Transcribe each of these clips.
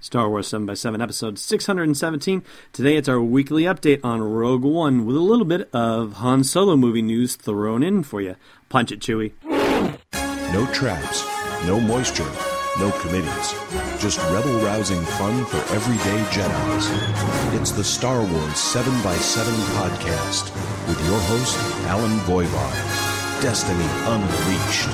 Star Wars 7x7 episode 617. Today it's our weekly update on Rogue One with a little bit of Han Solo movie news thrown in for you. Punch it, Chewie. No traps, no moisture, no committees. Just rebel rousing fun for everyday Jedi's. It's the Star Wars 7x7 podcast with your host, Allen Voivod. Destiny Unleashed.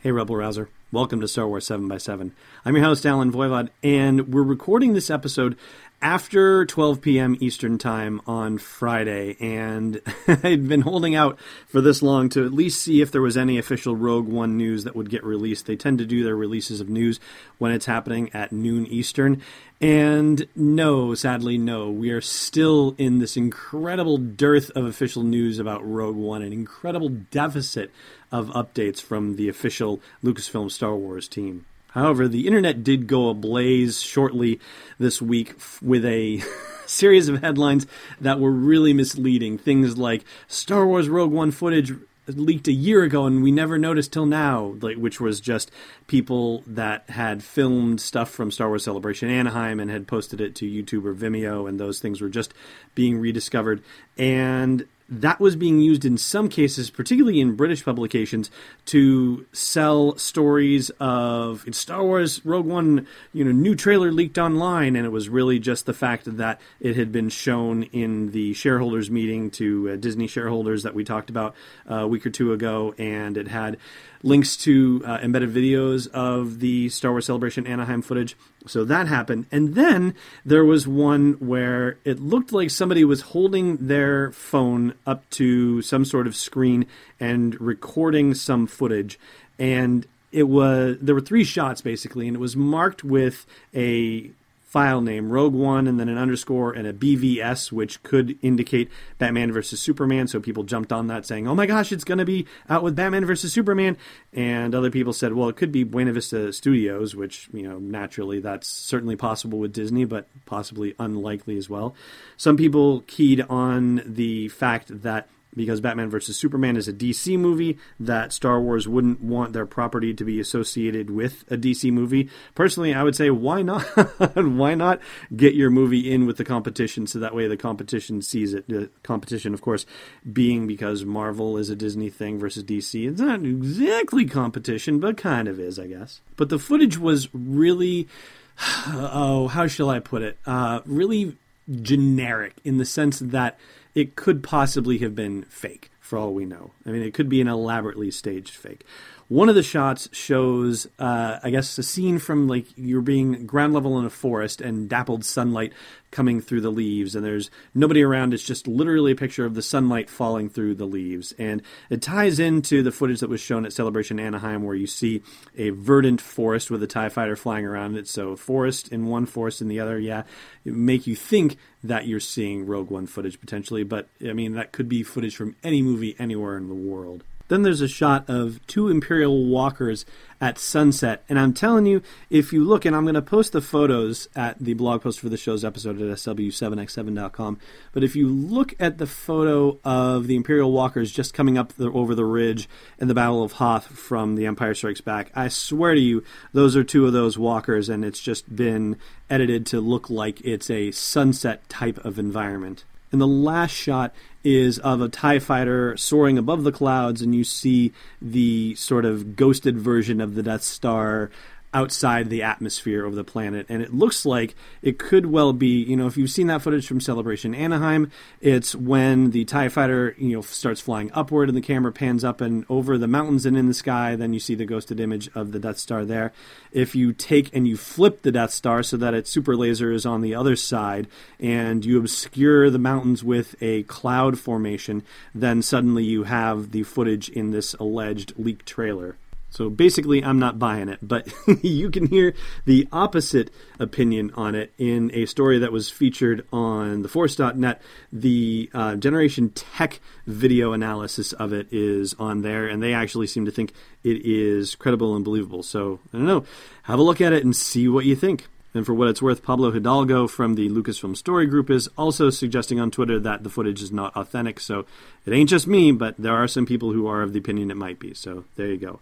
Hey, Rebel Rouser. Welcome to Star Wars 7x7. I'm your host, Allen Voivod, and we're recording this episode after 12 p.m. Eastern Time on Friday, and I'd been holding out for this long to at least see if there was any official Rogue One news that would get released. They tend to do their releases of news when it's happening at noon Eastern. And no, sadly, no. We are still in this incredible dearth of official news about Rogue One, an incredible deficit of updates from the official Lucasfilm Star Wars team. However, the internet did go ablaze shortly this week with a series of headlines that were really misleading. Things like Star Wars Rogue One footage leaked a year ago and we never noticed till now, like which was just people that had filmed stuff from Star Wars Celebration Anaheim and had posted it to YouTube or Vimeo and those things were just being rediscovered. And that was being used in some cases, particularly in British publications, to sell stories of Star Wars Rogue One, you know, new trailer leaked online, and it was really just the fact that it had been shown in the shareholders meeting to uh, Disney shareholders that we talked about uh, a week or two ago, and it had links to uh, embedded videos of the Star Wars Celebration Anaheim footage. So that happened. And then there was one where it looked like somebody was holding their phone up to some sort of screen and recording some footage. And it was there were three shots basically, and it was marked with a file name Rogue One and then an underscore and a BVS, which could indicate Batman versus Superman. So people jumped on that saying, oh my gosh, it's going to be out with Batman versus Superman. And other people said, well, it could be Buena Vista Studios, which, you know, naturally that's certainly possible with Disney, but possibly unlikely as well. Some people keyed on the fact that because Batman vs. Superman is a DC movie, that Star Wars wouldn't want their property to be associated with a DC movie. Personally, I would say, why not? why not get your movie in with the competition so that way the competition sees it? The competition, of course, being because Marvel is a Disney thing versus DC. It's not exactly competition, but kind of is, I guess. But the footage was really, oh, how shall I put it? Uh, really generic in the sense that it could possibly have been fake for all we know. I mean, it could be an elaborately staged fake. One of the shots shows, uh, I guess, a scene from like you're being ground level in a forest and dappled sunlight coming through the leaves, and there's nobody around. It's just literally a picture of the sunlight falling through the leaves. And it ties into the footage that was shown at Celebration Anaheim, where you see a verdant forest with a TIE fighter flying around it. So, forest in one, forest in the other. Yeah, it make you think that you're seeing Rogue One footage potentially, but I mean, that could be footage from any movie anywhere in the world. Then there's a shot of two Imperial walkers at sunset. And I'm telling you, if you look, and I'm going to post the photos at the blog post for the show's episode at sw7x7.com. But if you look at the photo of the Imperial walkers just coming up the, over the ridge in the Battle of Hoth from The Empire Strikes Back, I swear to you, those are two of those walkers, and it's just been edited to look like it's a sunset type of environment. And the last shot is of a TIE fighter soaring above the clouds, and you see the sort of ghosted version of the Death Star outside the atmosphere of the planet. And it looks like it could well be, you know, if you've seen that footage from Celebration Anaheim, it's when the TIE fighter, you know, starts flying upward and the camera pans up and over the mountains and in the sky, then you see the ghosted image of the Death Star there. If you take and you flip the Death Star so that its super laser is on the other side and you obscure the mountains with a cloud formation, then suddenly you have the footage in this alleged leaked trailer. So basically, I'm not buying it, but you can hear the opposite opinion on it in a story that was featured on theforce.net. The uh, Generation Tech video analysis of it is on there, and they actually seem to think it is credible and believable. So I don't know. Have a look at it and see what you think. And for what it's worth, Pablo Hidalgo from the Lucasfilm Story Group is also suggesting on Twitter that the footage is not authentic. So it ain't just me, but there are some people who are of the opinion it might be. So there you go.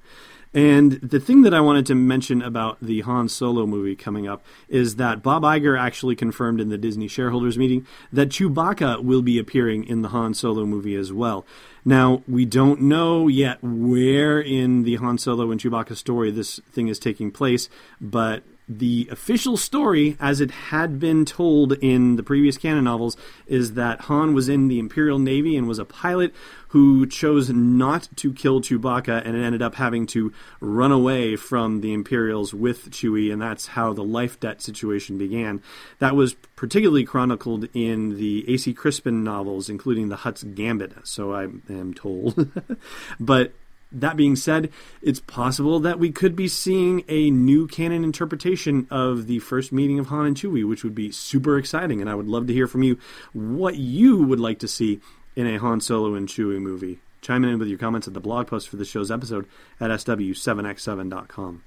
And the thing that I wanted to mention about the Han Solo movie coming up is that Bob Iger actually confirmed in the Disney shareholders meeting that Chewbacca will be appearing in the Han Solo movie as well. Now, we don't know yet where in the Han Solo and Chewbacca story this thing is taking place, but the official story, as it had been told in the previous canon novels, is that Han was in the Imperial Navy and was a pilot who chose not to kill Chewbacca and ended up having to run away from the Imperials with Chewie, and that's how the life debt situation began. That was particularly chronicled in the A.C. Crispin novels, including the Hutt's Gambit, so I am told. but that being said, it's possible that we could be seeing a new canon interpretation of the first meeting of Han and Chewie, which would be super exciting. And I would love to hear from you what you would like to see in a Han Solo and Chewie movie. Chime in with your comments at the blog post for the show's episode at sw7x7.com.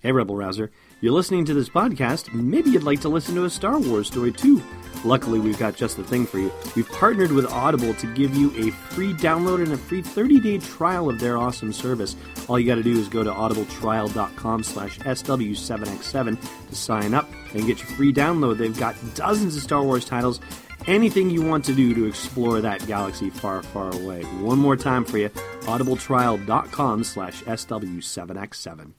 Hey, Rebel Rouser. You're listening to this podcast. Maybe you'd like to listen to a Star Wars story too. Luckily, we've got just the thing for you. We've partnered with Audible to give you a free download and a free 30-day trial of their awesome service. All you got to do is go to audibletrial.com slash SW7X7 to sign up and get your free download. They've got dozens of Star Wars titles anything you want to do to explore that galaxy far, far away. One more time for you, audibletrial.com slash SW7X7.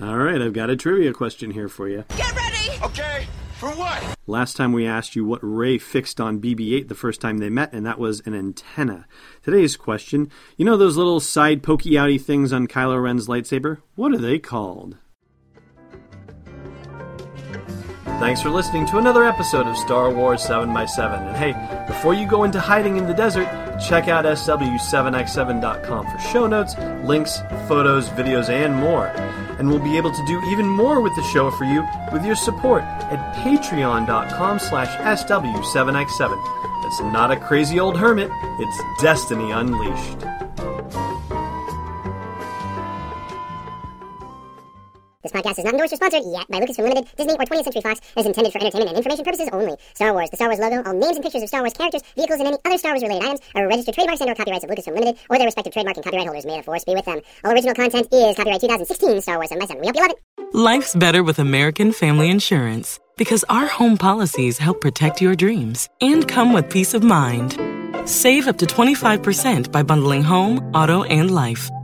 All right, I've got a trivia question here for you. Get ready! Okay, for what? Last time we asked you what Rey fixed on BB 8 the first time they met, and that was an antenna. Today's question you know those little side pokey outy things on Kylo Ren's lightsaber? What are they called? Thanks for listening to another episode of Star Wars 7x7. And hey, before you go into hiding in the desert, check out SW7x7.com for show notes, links, photos, videos, and more. And we'll be able to do even more with the show for you with your support at patreon.com slash SW7x7. That's not a crazy old hermit, it's Destiny Unleashed. This podcast is not endorsed or sponsored yet by Lucasfilm Limited, Disney, or 20th Century Fox. is intended for entertainment and information purposes only. Star Wars, the Star Wars logo, all names and pictures of Star Wars characters, vehicles, and any other Star Wars related items are registered trademarks and or copyrights of Lucasfilm Limited or their respective trademark and copyright holders. May the force be with them. All original content is copyright 2016 Star Wars 7 by 7 We hope you love it. Life's better with American Family Insurance because our home policies help protect your dreams and come with peace of mind. Save up to 25% by bundling home, auto, and life.